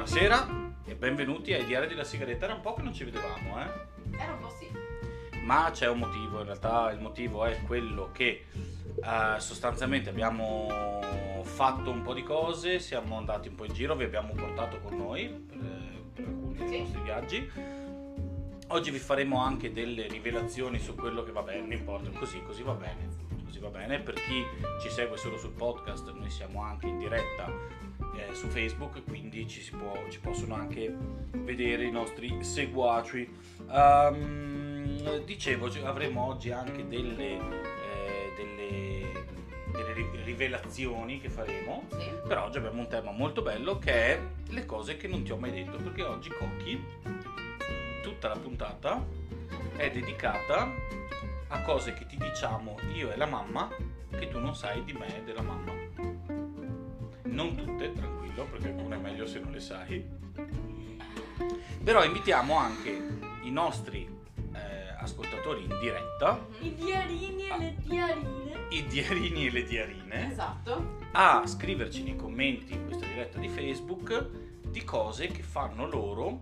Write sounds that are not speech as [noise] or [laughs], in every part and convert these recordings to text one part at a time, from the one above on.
Buonasera e benvenuti ai Diari della Sigaretta. Era un po' che non ci vedevamo, eh? Era un po' sì. Ma c'è un motivo, in realtà il motivo è quello che eh, sostanzialmente abbiamo fatto un po' di cose, siamo andati un po' in giro, vi abbiamo portato con noi per, per alcuni dei Sì. nostri viaggi. Oggi vi faremo anche delle rivelazioni su quello che va bene, non importa, così, così va bene. Così va bene. Per chi ci segue solo sul podcast, noi siamo anche in diretta eh, su Facebook, quindi ci, si può- ci possono anche vedere i nostri seguaci. Ehm, dicevo, avremo oggi anche delle, eh, delle, delle ri- rivelazioni che faremo. Sì. Però oggi abbiamo un tema molto bello che è le cose che non ti ho mai detto, perché oggi Cocchi, tutta la puntata, è dedicata a cose che ti diciamo io e la mamma che tu non sai di me e della mamma. Non tutte, tranquillo, perché alcune è meglio se non le sai. Però invitiamo anche i nostri eh, ascoltatori in diretta, I diarini e le diarine. i diarini e le diarine, Esatto. a scriverci nei commenti in questa diretta di Facebook di cose che fanno loro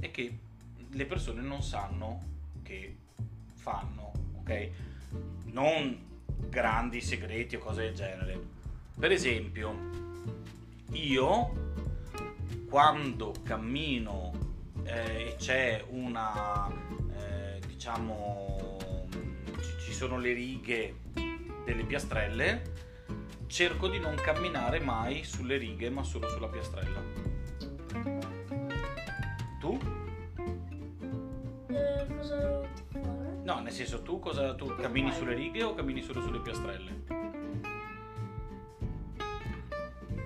e che le persone non sanno che fanno, Non grandi segreti o cose del genere. Per esempio, io quando cammino eh, e c'è una, eh, diciamo, ci- ci sono le righe delle piastrelle, cerco di non camminare mai sulle righe ma solo sulla piastrella. Nel senso tu cosa tu cammini sulle righe o cammini solo sulle piastrelle?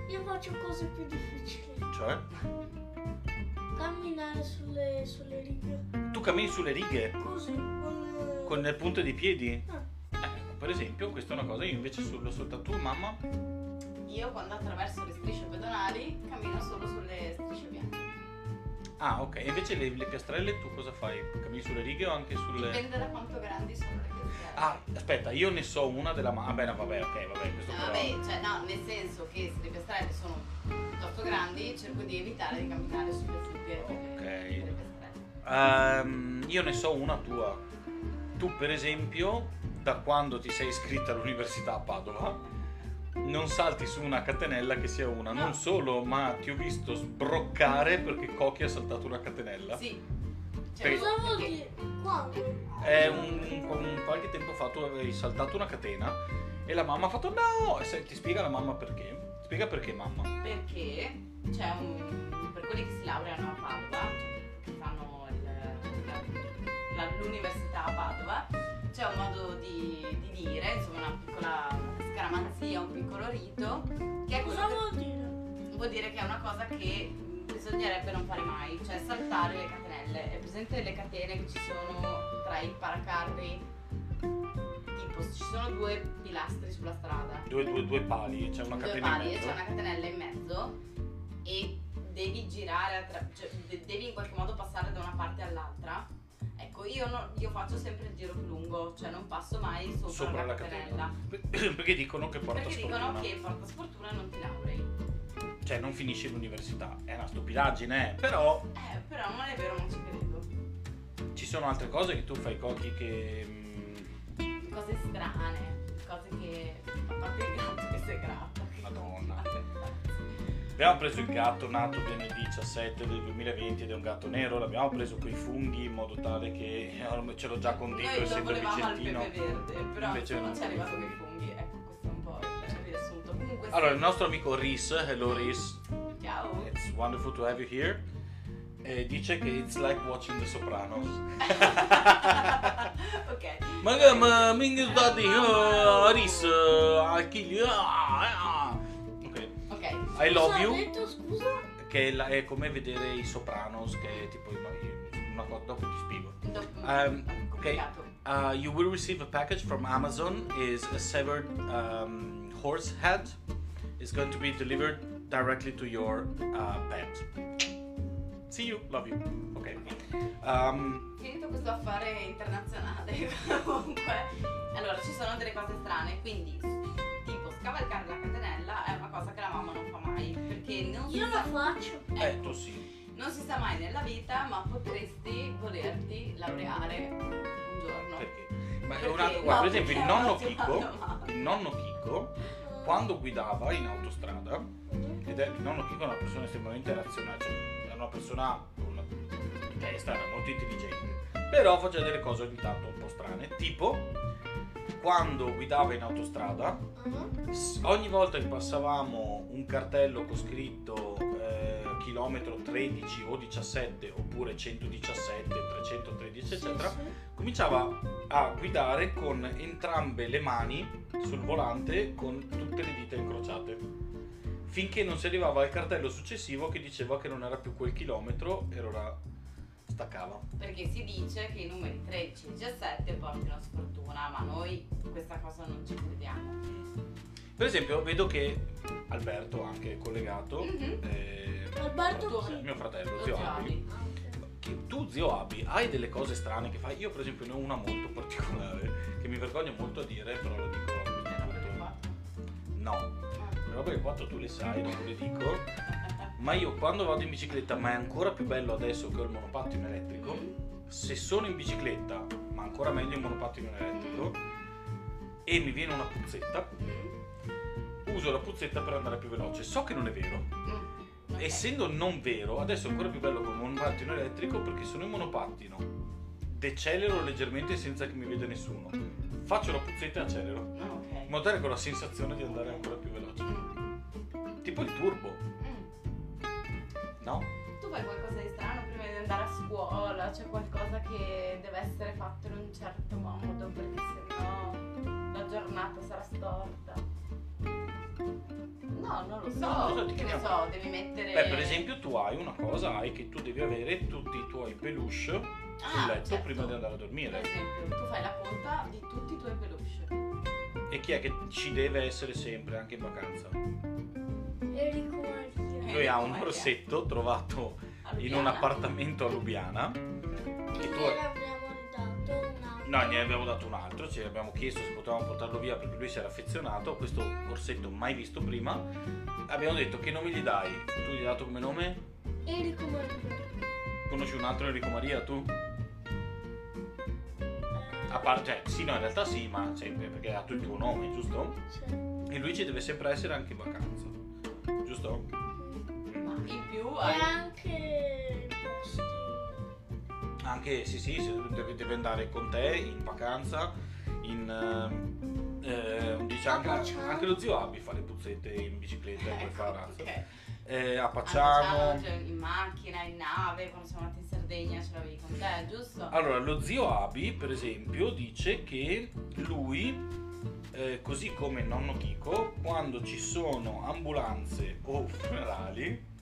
Io faccio cose più difficili. Cioè? Camminare sulle, sulle righe. Tu cammini sulle righe Così, con... con le punte dei piedi? Ah. Ecco, per esempio, questa è una cosa, io invece sullo soltanto tu, mamma. Io quando attraverso le strisce pedonali cammino solo sulle strisce bianche. Ah, ok. E invece le, le piastrelle tu cosa fai? Cammini sulle righe o anche sulle. Dipende da quanto grandi sono le piastrelle. Ah, aspetta, io ne so una della mamma. Vabbè, no, vabbè, ok, vabbè, questo No, però. vabbè, cioè no, nel senso che se le piastrelle sono piuttosto grandi cerco di evitare di camminare sulle fughe Ok. delle piastrelle. Ehm, io ne so una tua. Tu, per esempio, da quando ti sei iscritta all'università a Padova, non salti su una catenella che sia una. Non solo, ma ti ho visto sbroccare perché Cocchi ha saltato una catenella. Sì. Perché- Cosa vuol dire? Quando? È un, un qualche tempo fa tu avevi saltato una catena e la mamma ha fatto no! E se- ti spiega la mamma perché? Spiega perché mamma. Perché c'è un. per quelli che si laureano a Padova, cioè che fanno il- la- l'università a Padova, c'è un modo di, di dire, insomma una piccola scaramanzia, un piccolo rito, che è quello Cosa che vuol dire? vuol dire che è una cosa che bisognerebbe non fare mai, cioè saltare le catenelle. È presente le catene che ci sono tra i paracarri? Tipo, ci sono due pilastri sulla strada Due, due, due pali, c'è una due catena in pali e c'è una catenella in mezzo e devi girare, attra- cioè de- devi in qualche modo passare da una parte all'altra. Ecco, io, no- io faccio sempre il giro più lungo, cioè non passo mai sopra, Sopra la la catenella. Perché dicono che porta Perché sfortuna. dicono che porta sfortuna e non ti laurei. Cioè, non finisci l'università. È una stupidaggine, eh. Però Eh, però non è vero, non ci credo. ci sono altre cose che tu fai Cocchi che. mm, Cose strane, cose che. a parte il gatto che si è gratta. Madonna. [laughs] Abbiamo preso il gatto nato nel 17 del 2020 ed è un gatto nero, l'abbiamo preso con i funghi in modo tale che eh, ce l'ho già condito Noi essendo volevamo al vicentino. pepe verde, però Invece non non ci è arrivato con i funghi. Ecco, questo è un po' il riassunto. Comunque Allora, il nostro amico Rhys, hello Rhys, Ciao. it's wonderful to have you here. eh, dice che it's like watching The Sopranos. [laughs] ok. Ma che ma minchia stati uh, Rhys, I I love you. detto, scusa? Che è, la- è come vedere i Sopranos, che è tipo una cosa, dopo ti spiego. Dopo- Um, complicato. Uh, you will receive a package from Amazon. is a severed um, horse head. It's going to be delivered directly to your uh, pet. See you, love you. Ok. Um, Finito questo affare internazionale, [laughs] comunque. Allora, ci sono delle cose strane, quindi scavalcare la catenella è una cosa che la mamma non fa mai, perché non si Io sa l'ho faccio. Eh, tu sì. Non si sa mai nella vita, ma potresti volerti laureare un giorno. Perché? Ma è una- No, guarda, per esempio, il nonno Chico, il nonno Chico, quando guidava in autostrada, ed è il nonno Chico è una persona estremamente razionale, cioè è una persona con una testa, era molto intelligente, però faceva delle cose ogni tanto un po' strane, tipo quando guidava in autostrada, s- ogni volta che passavamo un cartello con scritto eh, chilometro 13 o 17 oppure 117, 313 eccetera, sì, sì. cominciava a guidare con entrambe le mani sul volante con tutte le dita incrociate finché non si arrivava al cartello successivo che diceva che non era più quel chilometro e allora staccava. Perché si dice che i numeri 13 e 17 portino sfortuna, ma noi questa cosa non ci crediamo. per esempio vedo che Alberto anche è collegato Mhm. eh, Alberto chi? mio fratello Lo zio zio Abi che tu zio Abi hai delle cose strane che fai. Io per esempio ne ho una molto particolare che mi vergogno molto a dire però lo dico no. Le robe che fatto tu le sai non le dico Ma io quando vado in bicicletta, ma è ancora più bello adesso che ho il monopattino elettrico, se sono in bicicletta, ma ancora meglio in monopattino elettrico, e mi viene una puzzetta, uso la puzzetta per andare più veloce. So che non è vero. Mm. Essendo non vero, adesso è ancora più bello con il monopattino elettrico perché sono in monopattino. Decelero leggermente senza che mi veda nessuno. Faccio la puzzetta e accelero. Ah. In modo tale che ho la sensazione di andare ancora più veloce. Tipo il turbo. No? Tu fai qualcosa di strano prima di andare a scuola? C'è qualcosa che deve essere fatto in un certo modo perché sennò la giornata sarà storta. No, non lo so. No, ne chiediamo? so, devi mettere. Beh, per esempio, tu hai una cosa, hai che tu devi avere tutti i tuoi peluche sul Ah, letto certo. prima di andare a Per dormire. esempio, tu fai la conta di tutti i tuoi peluche. E chi è che ci deve essere sempre, anche in vacanza? Enrico Maria. Lui ha un orsetto trovato in un appartamento a Lubiana. E Che tu... ne abbiamo dato un altro. No, ne abbiamo dato un altro, ci abbiamo chiesto se potevamo portarlo via perché lui si era affezionato a questo orsetto mai visto prima. Abbiamo detto che nome gli dai? Tu gli hai dato come nome? Enrico Maria. Conosci un altro Enrico Maria tu? Eh, A parte, cioè, sì, no, in realtà sì, ma sempre perché ha tutto il tuo nome, giusto? sì. E lui ci deve sempre essere anche in vacanza, giusto? In più E hai. anche posti. Anche, sì, sì, se- deve, deve andare con te in vacanza, in... eh, dice anche, anche lo zio Abi fa le puzzette in bicicletta e Ecco, razza. ok. Eh, a A Pacciano... Pacciano, cioè, in macchina, in nave, quando siamo andati in Sardegna ce l'avevi con te, giusto? Allora, lo zio Abi, per esempio, dice che lui, eh, così come nonno Chico, quando ci sono ambulanze o funerali,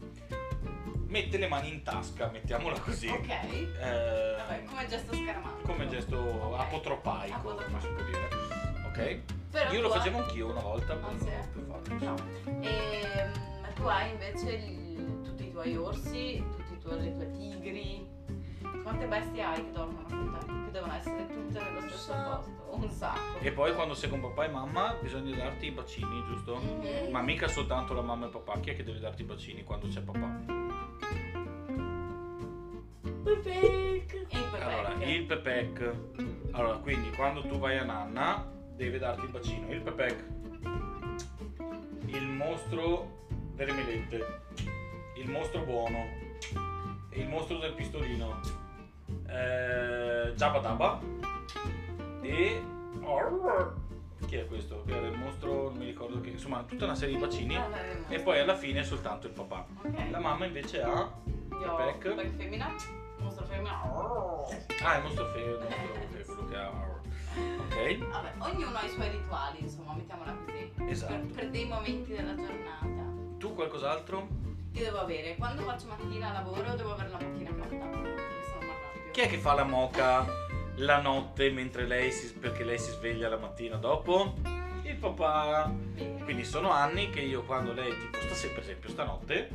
mette le mani in tasca, mettiamola così. Ok. Eh, Vabbè, come gesto scaramento. come gesto Ok. apotropaico, come Apotropaico. si può dire. Ok? Però Io lo hai- facevo anch'io una volta, ma Ah, non sì? l'ho più fatto. No. Ehm, tu hai invece il- tutti i tuoi orsi, tutti i tuoi, le tue tigri. Quante bestie hai che dormono con te? Che devono essere tutte nello stesso posto? Un sacco. E poi quando sei con papà e mamma bisogna darti i bacini, giusto? Mhm. Ma mica soltanto la mamma e papà, chi è che deve darti i bacini quando c'è papà? Pepe. E il Pepe. Allora, il Pepec. Allora, quindi quando tu vai a nanna deve darti il bacino. Il Pepec. Il mostro delle melette. Il mostro buono. Il mostro del pistolino. Eh, Jabba Dabba. E... Chi è questo? Che era il mostro, non mi ricordo che... Insomma, tutta una serie di bacini. Ah, E poi alla fine soltanto il papà. Ok. La mamma invece ha... Io Pepec. Pepec femmina, mostro femmina. Ah, il mostro che è quello che ha... Ok? Vabbè, ognuno ha i suoi rituali, insomma, mettiamola così. Esatto. Per, per dei momenti della giornata. Tu qualcos'altro? Io devo avere, quando faccio mattina lavoro, devo avere la macchina pronta. Chi è che fa la moca la notte mentre lei si, perché lei si sveglia la mattina dopo? Il papà. Quindi sono anni che io quando lei, tipo stasera per esempio stanotte,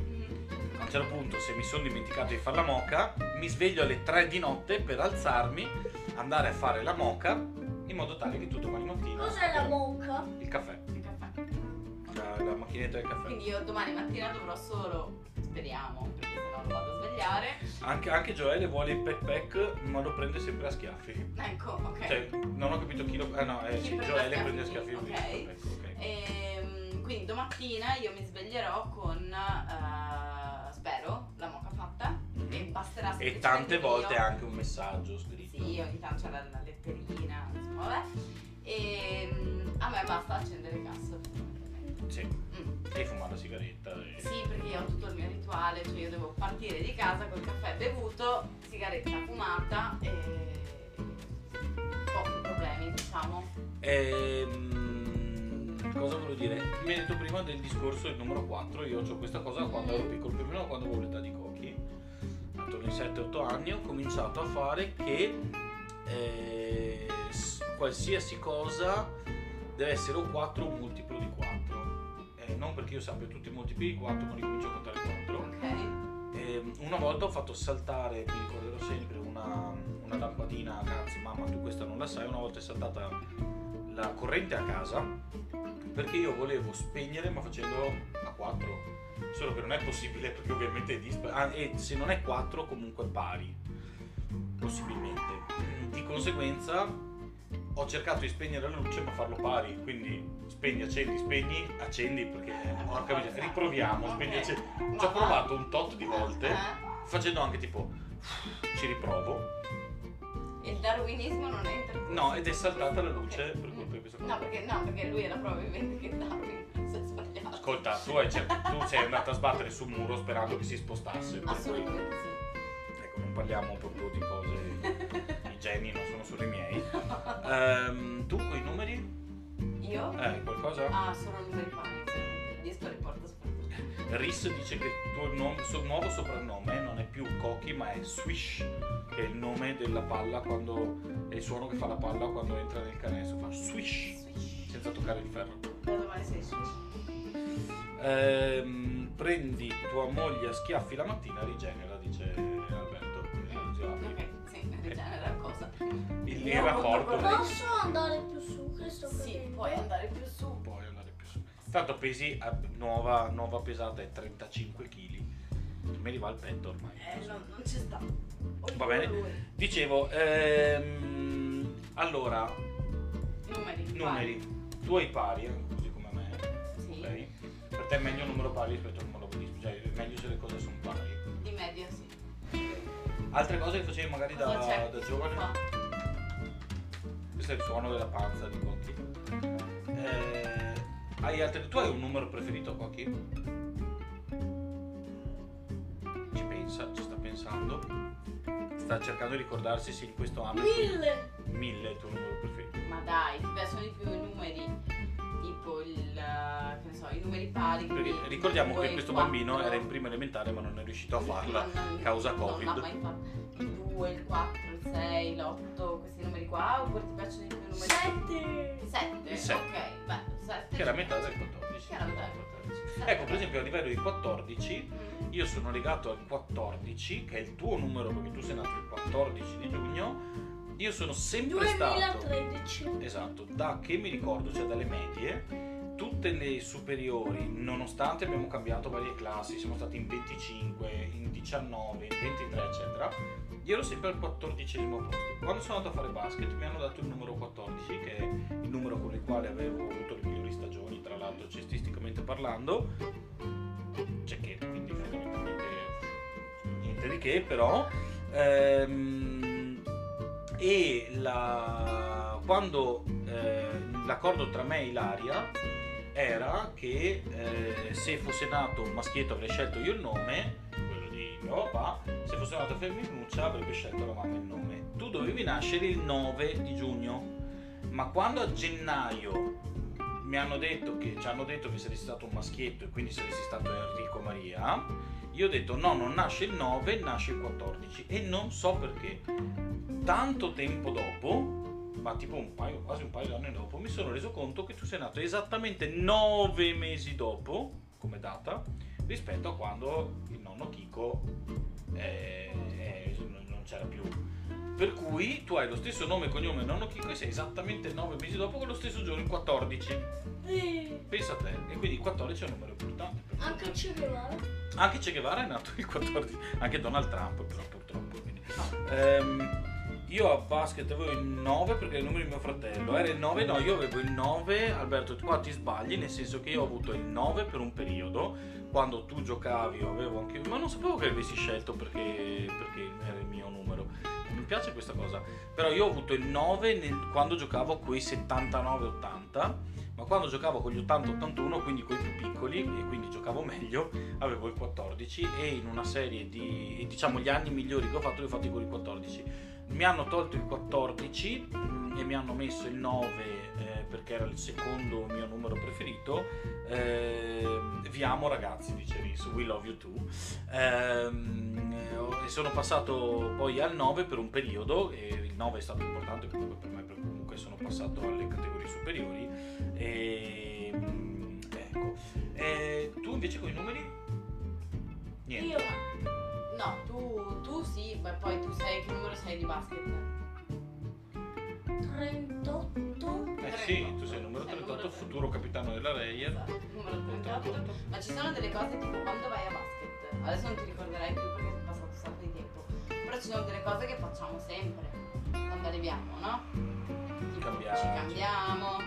a un certo punto se mi sono dimenticato di fare la moca, mi sveglio alle 3 di notte per alzarmi, andare a fare la moca, in modo tale che tu domani mattina... Cos'è la moca? Il caffè, Il caffè. la, la macchinetta del caffè. Quindi io domani mattina dovrò solo speriamo, perché sennò lo vado a svegliare. Anche, anche Joele vuole il pet pack, ma lo prende sempre a schiaffi. Ecco, ok. Cioè, non ho capito chi lo. Ah no, eh, Chi sì, prende Joele a prende a schiaffi, il pack, ok. Ehm, quindi domattina io mi sveglierò con, eh, spero, la moca fatta e basterà E tante volte io- anche un messaggio scritto. Sì, ogni tanto c'è la, la letterina, insomma, vabbè. E mm, a me basta accendere cassa. fondamentalmente. Sì. Mm. E fumare la sigaretta. e- Sì, perché io ho tutto il mio rituale, cioè io devo partire di casa col caffè bevuto, sigaretta fumata e pochi problemi, diciamo. Ehm, cosa volevo dire? Mi hai detto prima del discorso del numero 4, io ho questa cosa quando ero piccolo, più o meno quando avevo l'età di Cocchi, attorno ai 7-8 anni, ho cominciato a fare che eh, qualsiasi cosa deve essere un 4 o un multiplo di 4. Non perché io sappia tutti i multipli di 4, ma li comincio a contare 4. Ok? Ehm, una volta ho fatto saltare, mi ricorderò sempre, una, una lampadina, anzi mamma tu questa non la sai, una volta è saltata la corrente a casa perché io volevo spegnere ma facendo a 4, solo che non è possibile [laughs] perché ovviamente è dispari, ah, e se non è 4 comunque pari, possibilmente. Di conseguenza ho cercato di spegnere la luce ma farlo pari, quindi spegni, accendi, spegni, accendi perché porca miseria, riproviamo, spegni, accendi. Ci ho provato un tot di volte, Eh? facendo anche tipo ci riprovo. Il darwinismo non entra. No, ed è saltata la luce Ok. per colpa di questa cosa. No, perché, no, perché lui prova vivente che Darwin si è sbagliato. Ascolta, tu, hai tu sei andata a sbattere sul muro sperando che si spostasse. Assolutamente sì. Ecco, non parliamo proprio di cose. I geni Ehm, tu con i numeri? Io? Eh, qualcosa? Ah, sono numeri pari. Il disco riporta sfortuna. Riss dice che il tuo nom- suo nuovo soprannome non è più Cocky ma è Swish, che è il nome della palla quando. è il suono che fa la palla quando entra nel canestro. Fa swish, Swish. senza toccare il ferro. Da domani sei swish. Ehm, prendi tua moglie a schiaffi la mattina, rigenera, dice Alberto. Eh. Ok, sì, rigenera cosa. Il, il molto Posso andare più su questo Sì, cadente? puoi andare più su. Puoi andare più su. Tanto pesi, eh, nuova, nuova pesata è 35 kg. Me li va il petto ormai. Eh, no, non ci sta. Va bene. Lui. Dicevo, ehm, allora, Numeri. numeri. Tu hai pari, eh, così come me. Sì. Ok? Per te è meglio un numero pari rispetto a un numero dispari, cioè è meglio se le cose sono pari. Di media, sì. Altre cose che facevi magari da, Cosa da giovane? Qua. È il suono della panza di Cocchi. Eh, hai altre... Tu hai un numero preferito, Cocchi? Ci pensa, ci sta pensando. Sta cercando di ricordarsi se in questo anno... Mille! Mille è il tuo numero preferito. Ma dai, ti piacciono di più i numeri tipo il che ne so, i numeri pari. Perché ricordiamo che questo quattro. bambino era in prima elementare ma non è riuscito a farla Non- non- causa Non l'ha Covid. mai fatto. Il 2, il 4, il 6, l'8, questi numeri qua, oppure ti piacciono più i numeri Sette! 7? Il sette. Ok, beh, 7. Che è la metà del 14. Che è la metà del 14. Ecco, per esempio a livello di 14 Mm. Io sono legato al 14, che è il tuo numero perché tu sei nato il 14 di giugno. Io sono sempre stato. 2013. Esatto, da che mi ricordo, cioè dalle medie, tutte le superiori, nonostante abbiamo cambiato varie classi, siamo stati in 25, in 19, in 23, eccetera, io ero sempre al 14 posto. Quando sono andato a fare basket mi hanno dato il numero 14, che è il numero con il quale avevo avuto le migliori stagioni, tra l'altro cestisticamente parlando. C'è che quindi fondamentalmente niente di che, però. Ehm, e la, quando eh, l'accordo tra me e Ilaria era che eh, se fosse nato un maschietto avrei scelto io il nome, quello di mio papà, fosse nato femminuccia avrebbe scelto la mamma il nome. Tu dovevi nascere il 9 di giugno, ma quando a gennaio mi hanno detto che ci hanno detto che saresti stato un maschietto e quindi saresti stato Enrico Maria, io ho detto no, non nasce il 9, nasce il 14 e non so perché. Tanto tempo dopo, ma tipo un paio, quasi un paio di anni dopo, mi sono reso conto che tu sei nato esattamente 9 mesi dopo, come data, rispetto a quando il nonno Chico eh, eh, non c'era più. Per cui tu hai lo stesso nome e cognome nonno Chico e sei esattamente 9 mesi dopo con lo stesso giorno, il 14. Sì. Pensa a te, e quindi il 14 è un numero importante. Anche Che Guevara. Anche Che Guevara è nato il 14, anche Donald Trump però purtroppo. quindi. Ehm, io a basket avevo il 9 perché è il numero di mio fratello. Era il 9? No, io avevo il 9. Alberto, qua ti sbagli, nel senso che io ho avuto il 9 per un periodo. Quando tu giocavi, io avevo anche. Ma non sapevo che avessi scelto perché, perché era il mio numero. Mi piace questa cosa. Però io ho avuto il 9 nel- quando giocavo coi 79-80. Ma quando giocavo con gli 80-81, quindi con i più piccoli, e quindi giocavo meglio, avevo il 14 e in una serie di, diciamo, gli anni migliori che ho fatto li ho fatti con il 14. Mi hanno tolto il 14 mm, e mi hanno messo il 9 eh, perché era il secondo mio numero preferito. Eh, vi amo ragazzi, dice Riz, we love you too. Ehm, eh, e sono passato poi al 9 per un periodo e il 9 è stato importante comunque per me perché comunque sono passato alle categorie superiori e mm, ecco. E tu invece con i numeri? Niente. Io No, tu, tu sì, ma poi tu sei, che numero sei di basket? 38. Eh sì, tu sei il numero Sei il 38, numero futuro capitano della Reyer. Esatto, numero 38. Ma ci sono delle cose tipo quando vai a basket, adesso non ti ricorderai più perché è passato un sacco di tempo, però ci sono delle cose che facciamo sempre quando arriviamo, no? Tipo, Cambiamo. Ci cambiamo,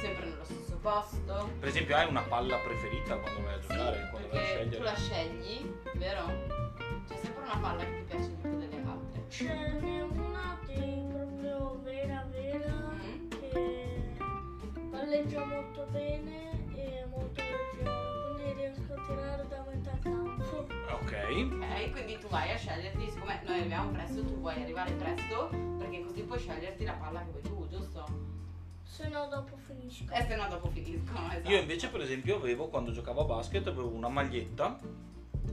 sempre nello stesso posto. Per esempio hai una palla preferita quando vai a Sì, giocare, quando vai a perché tu scegliere? la scegli, vero? C'è sempre una palla che ti piace di più delle altre. Ce palleggia molto bene e è molto leggera, quindi riesco a tirare da metà campo. Ok. Ok, quindi tu vai a sceglierti, siccome noi arriviamo presto, tu vuoi arrivare presto, perché così puoi sceglierti la palla che vuoi tu, giusto? Se no dopo finisco. E se no dopo finiscono, [laughs] esatto. Io invece per esempio avevo, quando giocavo a basket, avevo una maglietta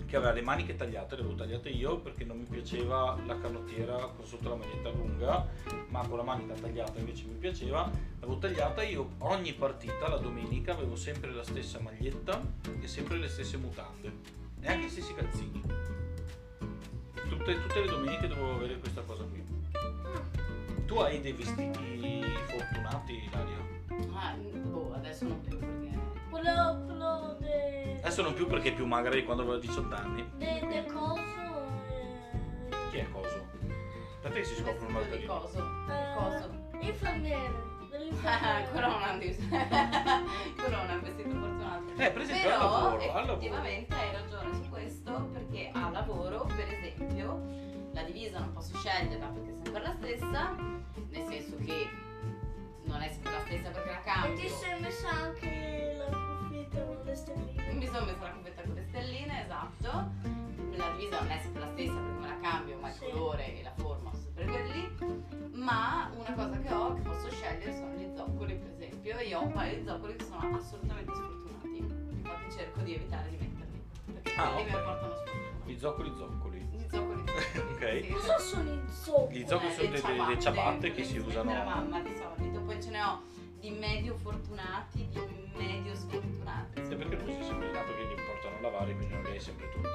che aveva le maniche tagliate, le avevo tagliate io perché non mi piaceva la canottiera con sotto la maglietta lunga, ma con la manica tagliata invece mi piaceva. L'avevo tagliata io ogni partita, la domenica, avevo sempre la stessa maglietta e sempre le stesse mutande e anche gli stessi calzini. Tutte, tutte le domeniche dovevo avere questa cosa qui. Tu hai dei vestiti fortunati, Ilaria? Ah, boh, adesso non più quello de, Adesso non più perché è più magra di quando aveva 18 anni. de, de coso Chi è Coso? Aspetta che si scopre un Vestito di coso. eh, Coso. Infermiere. Ah, è un vestito fortunato. Eh, per esempio al Però lavoro, al lavoro. effettivamente hai ragione su questo perché al lavoro, per esempio, la divisa non posso sceglierla perché è sempre la stessa, nel senso che non è sempre la stessa perché la E cambio. ti sei messa anche la cuffietta con le stelline. Mi sono messa la cufetta con le stelline, esatto. La divisa non è sempre la stessa perché me la cambio, ma il Sì. colore e la forma sono sempre quelli. Ma una cosa che ho, che posso scegliere, sono gli zoccoli, per esempio. E io ho un paio di zoccoli che sono assolutamente sfortunati. Infatti cerco di evitare di metterli. Perché Ah, quelli ok. mi portano sfortuna. Gli zoccoli zoccoli. Gli [laughs] zoccoli. Ok. Sì, Cosa sono i zoccoli? Gli zoccoli sono le delle, delle ciabatte che si usano. la mamma di solito. Poi ce ne ho di medio fortunati, di medio sfortunati. E perché non si sempre dato che li portano a lavare, quindi non li hai sempre tutti.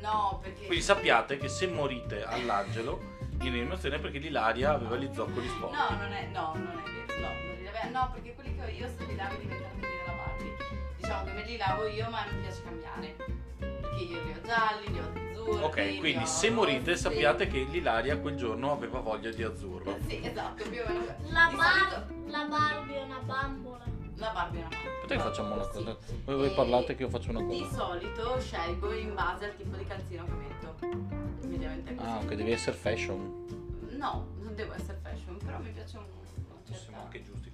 No, perché... Quindi sappiate che se morite all'angelo in rianimazione è perché l'Ilaria aveva gli zoccoli sporchi. No, non è, no, non è vero. No, non li lave- no, perché quelli che ho io se li lavi diventano quelli da lavarli. Diciamo che me li lavo io, ma mi piace cambiare. Io li ho gialli, li ho azzurri. Ok, quindi ho se morite sappiate che l'Ilaria quel giorno aveva voglia di azzurro. Sì, esatto, più o meno. La, Di bar- solito- la Barbie è una bambola. La Barbie è una. Aspetta che facciamo una Sì. cosa. Voi, voi E parlate che io faccio una Di cosa. solito scelgo in base al tipo di calzino che metto. Mediamente così. Ah, ok, devi essere fashion. No, non devo essere fashion, però mi piace un, una Siamo anche giusti.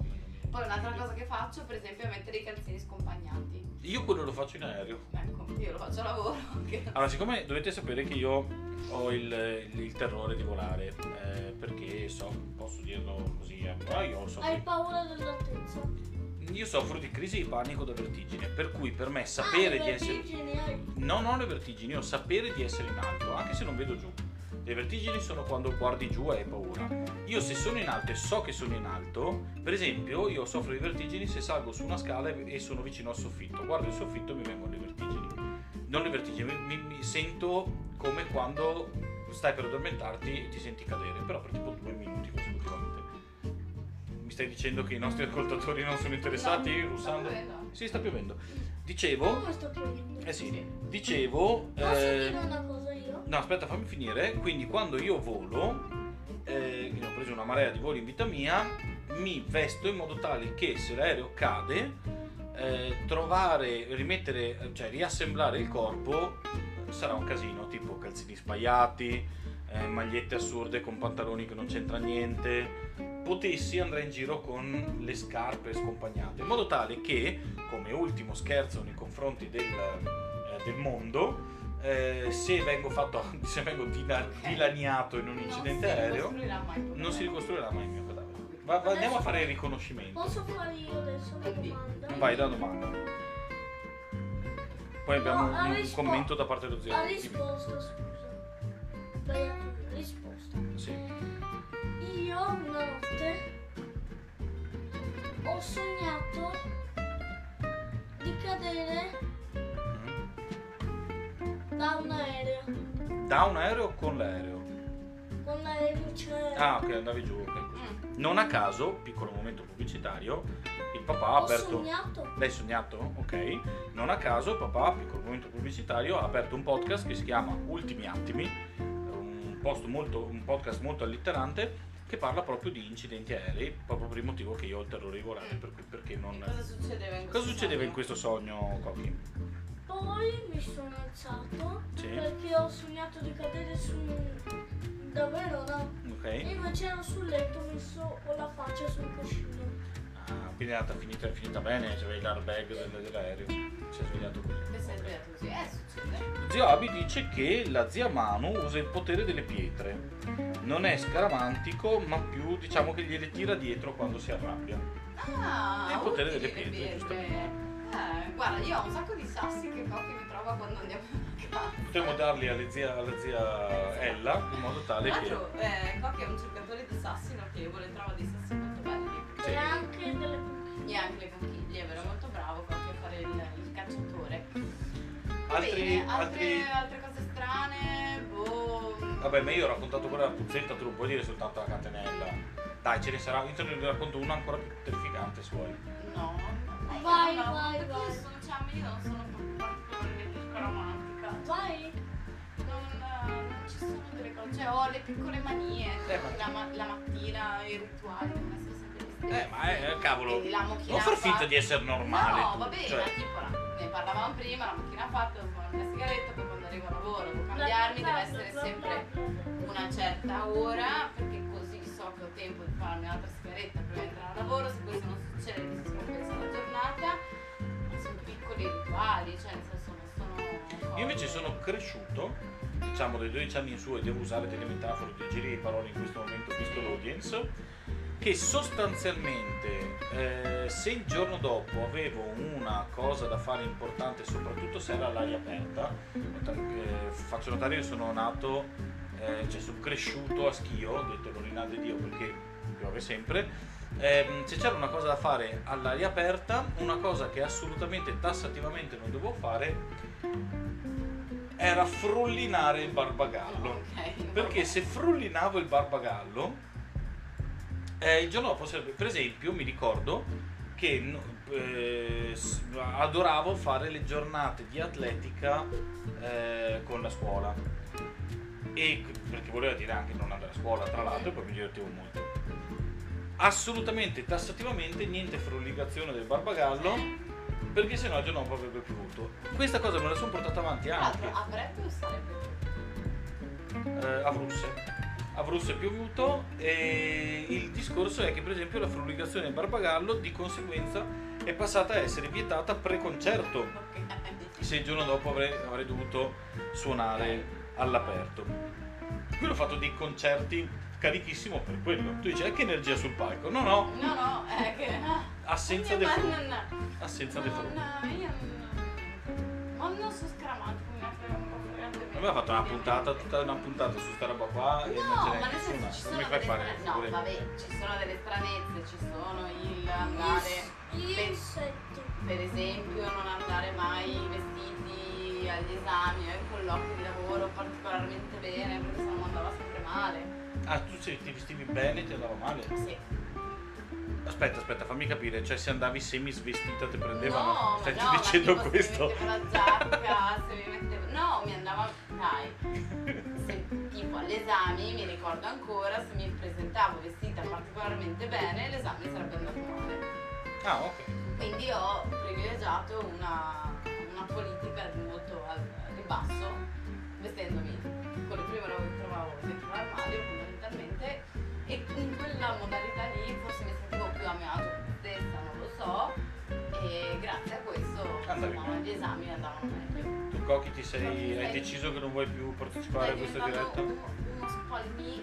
Poi un'altra cosa che faccio, per esempio, è mettere i calzini scompagnati. Io quello lo faccio in aereo. Ecco, io lo faccio a lavoro. Che... Allora, siccome dovete sapere che io ho il, il- il terrore di volare, eh, perché so, posso dirlo così, eh, però io soffro, Hai paura dell'altezza? Io soffro di crisi di panico da vertigine, per cui per me sapere ah, di essere... vertigini hai. Non ho le vertigini, io sapere di essere in alto, anche se non vedo giù. Le vertigini sono quando guardi giù e hai paura. Io se sono in alto e so che sono in alto, per esempio, io soffro di vertigini se salgo su una scala e sono vicino al soffitto. Guardo il soffitto e mi vengono le vertigini. Non le vertigini, mi, mi- sento come quando stai per addormentarti e ti senti cadere, però per tipo due minuti stai dicendo che i nostri ascoltatori non sono interessati, No, Russando? sta piovendo. Sì, sta piovendo. Dicevo, sto piovendo? eh sì, dicevo... Posso eh, dire una cosa io? No, aspetta, fammi finire. Quindi quando io volo, eh, quindi ho preso una marea di voli in vita mia, mi vesto in modo tale che se l'aereo cade, eh, trovare, rimettere, cioè riassemblare il corpo eh, sarà un casino, tipo calzini spaiati, eh, magliette assurde con pantaloni che non c'entra niente. Potessi andare in giro con le scarpe scompagnate, in modo tale che, come ultimo scherzo nei confronti del, eh, del mondo, eh, se vengo fatto [laughs] se vengo dila- dilaniato in un incidente non aereo non si ricostruirà mai il mio cadavere. Va- va- andiamo a fare il riconoscimento. Posso fare io adesso una domanda? vai la domanda. Poi abbiamo No, un, rispo- commento da parte dello zio. Ha risposto, scusa. Sbagliato. Una notte ho sognato di cadere Mm. da un aereo. da un aereo o con l'aereo Con l'aereo c'è. ah ok andavi giù ok Mm. non a caso piccolo momento pubblicitario il papà ha Ho aperto sognato. L'hai sognato? Ok. Non a caso papà, piccolo momento pubblicitario, ha aperto un podcast che si chiama Ultimi Attimi, un, post molto- un podcast molto allitterante che parla proprio di incidenti aerei, proprio per il motivo che io ho il terrore di volare, per cui perché non... E Cosa succedeva in questo Cosa succedeva in sogno? questo sogno, Cochi? Poi mi sono alzato Sì. perché ho sognato di cadere su un. Davvero no? Ok? E invece ero sul letto messo con la faccia sul cuscino. Ah, quindi è andata finita, è finita bene, c'avevi l'airbag del- dell'aereo, si è svegliato così. Che sei svegliato così? Eh, succede. Zio Abi dice che la zia Manu usa il potere delle pietre. Non è scaramantico, ma più diciamo che gliele tira dietro quando si arrabbia. Ah, È il potere delle le pietre, giustamente. Eh, guarda, io ho un sacco di sassi che Cocchi mi trova quando andiamo a casa. Potremmo darli alla zia, alla zia Ella in modo tale Tra che. l'altro, eh, Cocchi è un cercatore di sassi notevole, trova dei sassi molto belli. Sì. E anche delle conchiglie. E anche le conchiglie, è vero, molto bravo Cocchi a fare il, cacciatore. Va Altri- bene, altre, altri- altre cose strane, boh. Vabbè, ma io ho raccontato quella della puzzetta, tu non puoi dire soltanto la catenella. Dai, ce ne sarà, io te ne racconto una ancora più terrificante se vuoi. No. Dai, Vai, no, vai, perché vai. Io sono, cioè, io non sono particolarmente scaramantica. Vai! Non, non ci sono delle cose, cioè ho le piccole manie, Eh, ma- la, ma- la mattina i rituali devono essere sempre. Eh, ma è, cavolo. Quindi la Non far finta di essere normale. No, tu, va bene, cioè. ma tipo la- ne parlavamo prima, la macchina fatta, devo fare una sigaretta, poi quando arrivo a lavoro devo cambiarmi, deve essere bla, sempre una certa ora, perché così so che ho tempo di farmi un'altra sigaretta prima di entrare a lavoro, se questo non succede mi si scompensa la giornata, sono piccoli rituali, cioè nel senso non sono... Io invece sono cresciuto, diciamo dai 12 anni in su, e devo usare delle metafore, dei giri di parole in questo momento, visto l'audience, che sostanzialmente eh, se il giorno dopo avevo una cosa da fare importante, soprattutto se era all'aria aperta, eh, faccio notare io sono nato, eh, cioè sono cresciuto a Schio, detto l'orinade Dio perché piove sempre, Ehm, se c'era una cosa da fare all'aria aperta, una cosa che assolutamente tassativamente non dovevo fare era frullinare il barbagallo. Ok, Perché se frullinavo il barbagallo, eh, il giorno dopo sarebbe, per esempio, mi ricordo che eh, adoravo fare le giornate di atletica eh, con la scuola. E perché voleva dire anche non andare a scuola, tra l'altro, e poi mi divertivo molto. Assolutamente, tassativamente, niente frulligazione del barbagallo, perché sennò il giorno dopo avrebbe piovuto. Questa cosa me la sono portata avanti anche avrebbe o sarebbe? eh, a Brusse. A Brusse è piovuto e il discorso è che per esempio la del barbagallo di conseguenza è passata a essere vietata pre-concerto se il giorno dopo avrei, avrei dovuto suonare all'aperto. Qui ho fatto dei concerti carichissimo per quello. Tu dici, eh, che energia sul palco? No, no, No, no, è che... assenza di non- Assenza di fru- Io non... Ma non sono scaramantico, Abbiamo fatto una puntata, tutta una puntata su sta roba qua e non ce No, ma nessuna. ci Non sono mi fai delle fare strane- No, vabbè, ci sono delle stranezze, ci sono il andare... Gli per- esempio non andare mai vestiti agli esami o ai colloqui di lavoro particolarmente bene, perché sennò andava sempre male. Ah, tu se ti vestivi bene ti andava male? Sì. Aspetta, aspetta, fammi capire, cioè se andavi semi svestita ti prendevano? No, Stai ma no, dicendo questo? Se mi mettevo la giacca, se mi mettevo... No, mi andava... Dai. [laughs] Se, tipo all'esame, mi ricordo ancora, se mi presentavo vestita particolarmente bene, l'esame sarebbe andato male. Ah, ok. Quindi ho privilegiato una, una politica molto al ribasso, vestendomi con prime robe che trovavo dentro l'armadio fondamentalmente e in quella modalità lì forse mi più a mio agio con me stessa, non lo so, e grazie a questo Andavi insomma, gli esami andavano meglio. Tu Cocchi ti sei, hai deciso che non vuoi più partecipare a questa diretta? uno, uno spalmi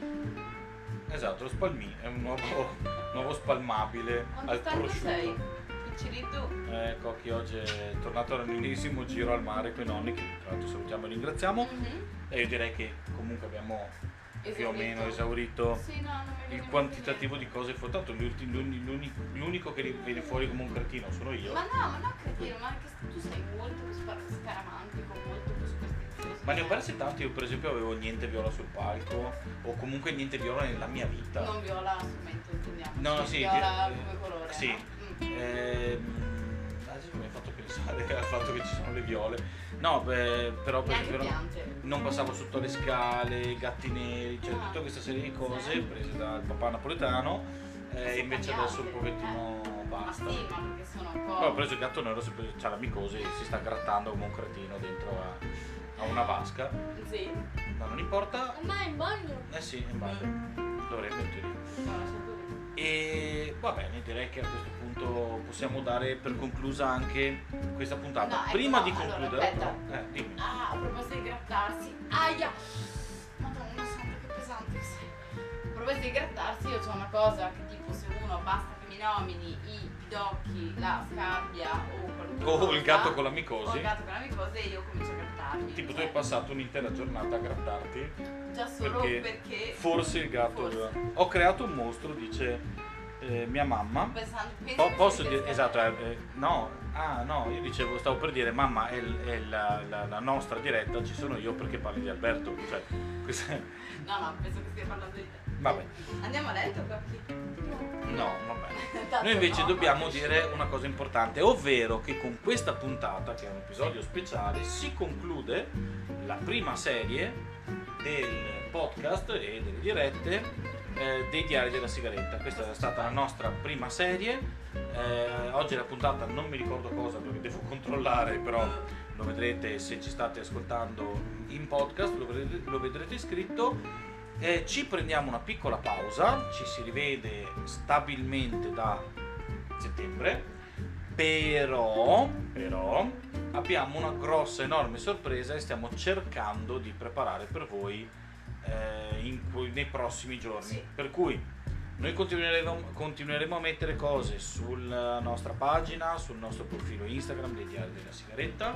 Esatto, lo spalmi è un nuovo, [laughs] nuovo spalmabile Quanto al stanco sei? prosciutto. Piccirito? Eh, Cocchi oggi è tornato all'ennesimo giro al mare con i nonni, che tra l'altro salutiamo e ringraziamo. Mhm. E io direi che comunque abbiamo più o Esaurito. meno esaurito Sì, no, il quantitativo di cose. Tanto l'unico che viene fuori come un cretino sono io. Ma no, ma no, cretino, ma anche se tu sei molto più scaramantico, molto più superstizioso. Ma ne ho persi tanti, io per esempio avevo niente viola sul palco, o comunque niente viola nella mia vita. Non viola strumento, intendiamo. No, no, sì, Viola vi- come colore. sì. no? Mm. Ehm, adesso mi hai fatto pensare al fatto che ci sono le viole. No, beh, però per esempio non passavo sotto le scale, gatti neri, cioè Ah. tutta questa serie di cose prese dal papà napoletano. E Sono invece adesso un pochettino eh. basta. Ma sì, ma perché sono un po'. Poi ho preso il gatto nero, c'ha la micosi si sta grattando come un cretino dentro a, a una vasca. Sì. Ma non importa. Ma è in bagno? Eh sì, in bagno. Dovrebbe in teoria. E va bene, direi che a questo punto possiamo dare per conclusa anche questa puntata. No, ecco, Prima no, di allora, concludere, aspetta. però, eh, dimmi. Ah, a proposito di grattarsi. Aia! Madonna santa che pesante che sei. A proposito di grattarsi, io ho una cosa che tipo se uno basta nomini i pidocchi, la scabbia o qualunque O il gatto con la o micosi. il gatto con la micosi e io comincio a grattarmi. Tipo tu hai passato un'intera giornata a grattarti. Già solo perché perché, Forse il gatto. Forse. Ho creato un mostro, dice eh, mia mamma. pensando, Po- posso dire, esatto, eh, eh, no, ah no, io dicevo, stavo per dire, mamma è, è la, la- la nostra diretta, ci sono io perché parli di Alberto, cioè, questa- No, no, penso che stia parlando di te. Vabbè, Andiamo a letto, Cocchi? no, vabbè. [laughs] Noi invece dobbiamo dire una cosa importante, ovvero che con questa puntata, che è un episodio speciale, si conclude la prima serie del podcast e delle dirette eh, dei diari della sigaretta. Questa è stata la nostra prima serie. Eh, oggi la puntata non mi ricordo cosa perché devo controllare, però lo vedrete se ci state ascoltando in podcast, lo vedrete, lo vedrete scritto. Eh, ci prendiamo una piccola pausa, ci si rivede stabilmente da settembre, però, però abbiamo una grossa, enorme sorpresa e stiamo cercando di preparare per voi eh, in nei prossimi giorni. Sì. Per cui noi continueremo, continueremo a mettere cose sulla nostra pagina, sul nostro profilo Instagram dei Diari della Sigaretta.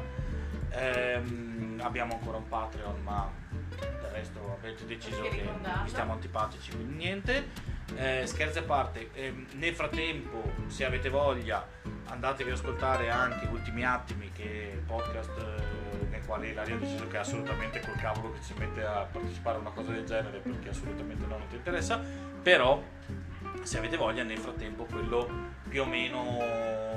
Ehm, abbiamo ancora un Patreon, ma del resto avete deciso che vi stiamo antipatici, quindi niente. Eh, scherzi a parte, ehm, nel frattempo, se avete voglia, andatevi ad ascoltare anche Ultimi Attimi, che è il podcast eh, nel quale Ilaria ha deciso che è assolutamente col cavolo che ci mette a partecipare a una cosa del genere perché assolutamente no, non ti interessa. Però, se avete voglia, nel frattempo, quello più o meno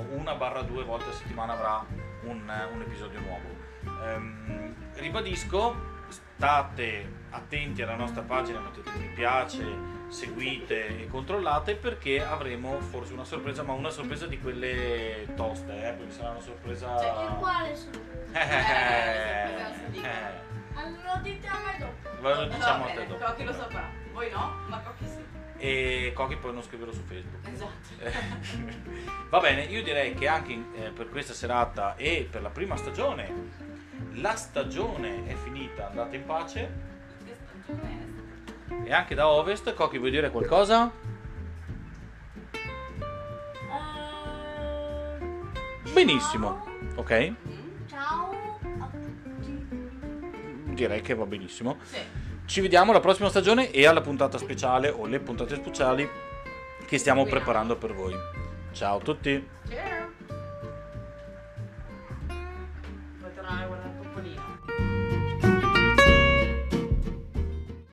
una barra due volte a settimana avrà un, un episodio nuovo. Ehm, ribadisco, state attenti alla nostra pagina, mettete mi piace, seguite e controllate perché avremo forse una sorpresa, ma una sorpresa di quelle toste, eh, perché sarà una sorpresa... Cioè, che quale sorpresa? [laughs] Eh, dica. eh, Allora lo dite a me dopo. ve lo diciamo a te dopo. Cocchi lo saprà. Voi no, ma Cocchi sì. E Cochi poi non scriverlo su Facebook. Esatto. [laughs] Va bene, io direi che anche eh, per questa serata e per la prima stagione, la stagione è finita, andate in pace. E anche da Ovest, Cochi vuoi dire qualcosa? Eh, Benissimo, ok? Mm? Ciao a tutti. Direi che va benissimo. Sì. Ci vediamo alla prossima stagione e alla puntata speciale o le puntate speciali che stiamo preparando per voi. Ciao a tutti! Cheers.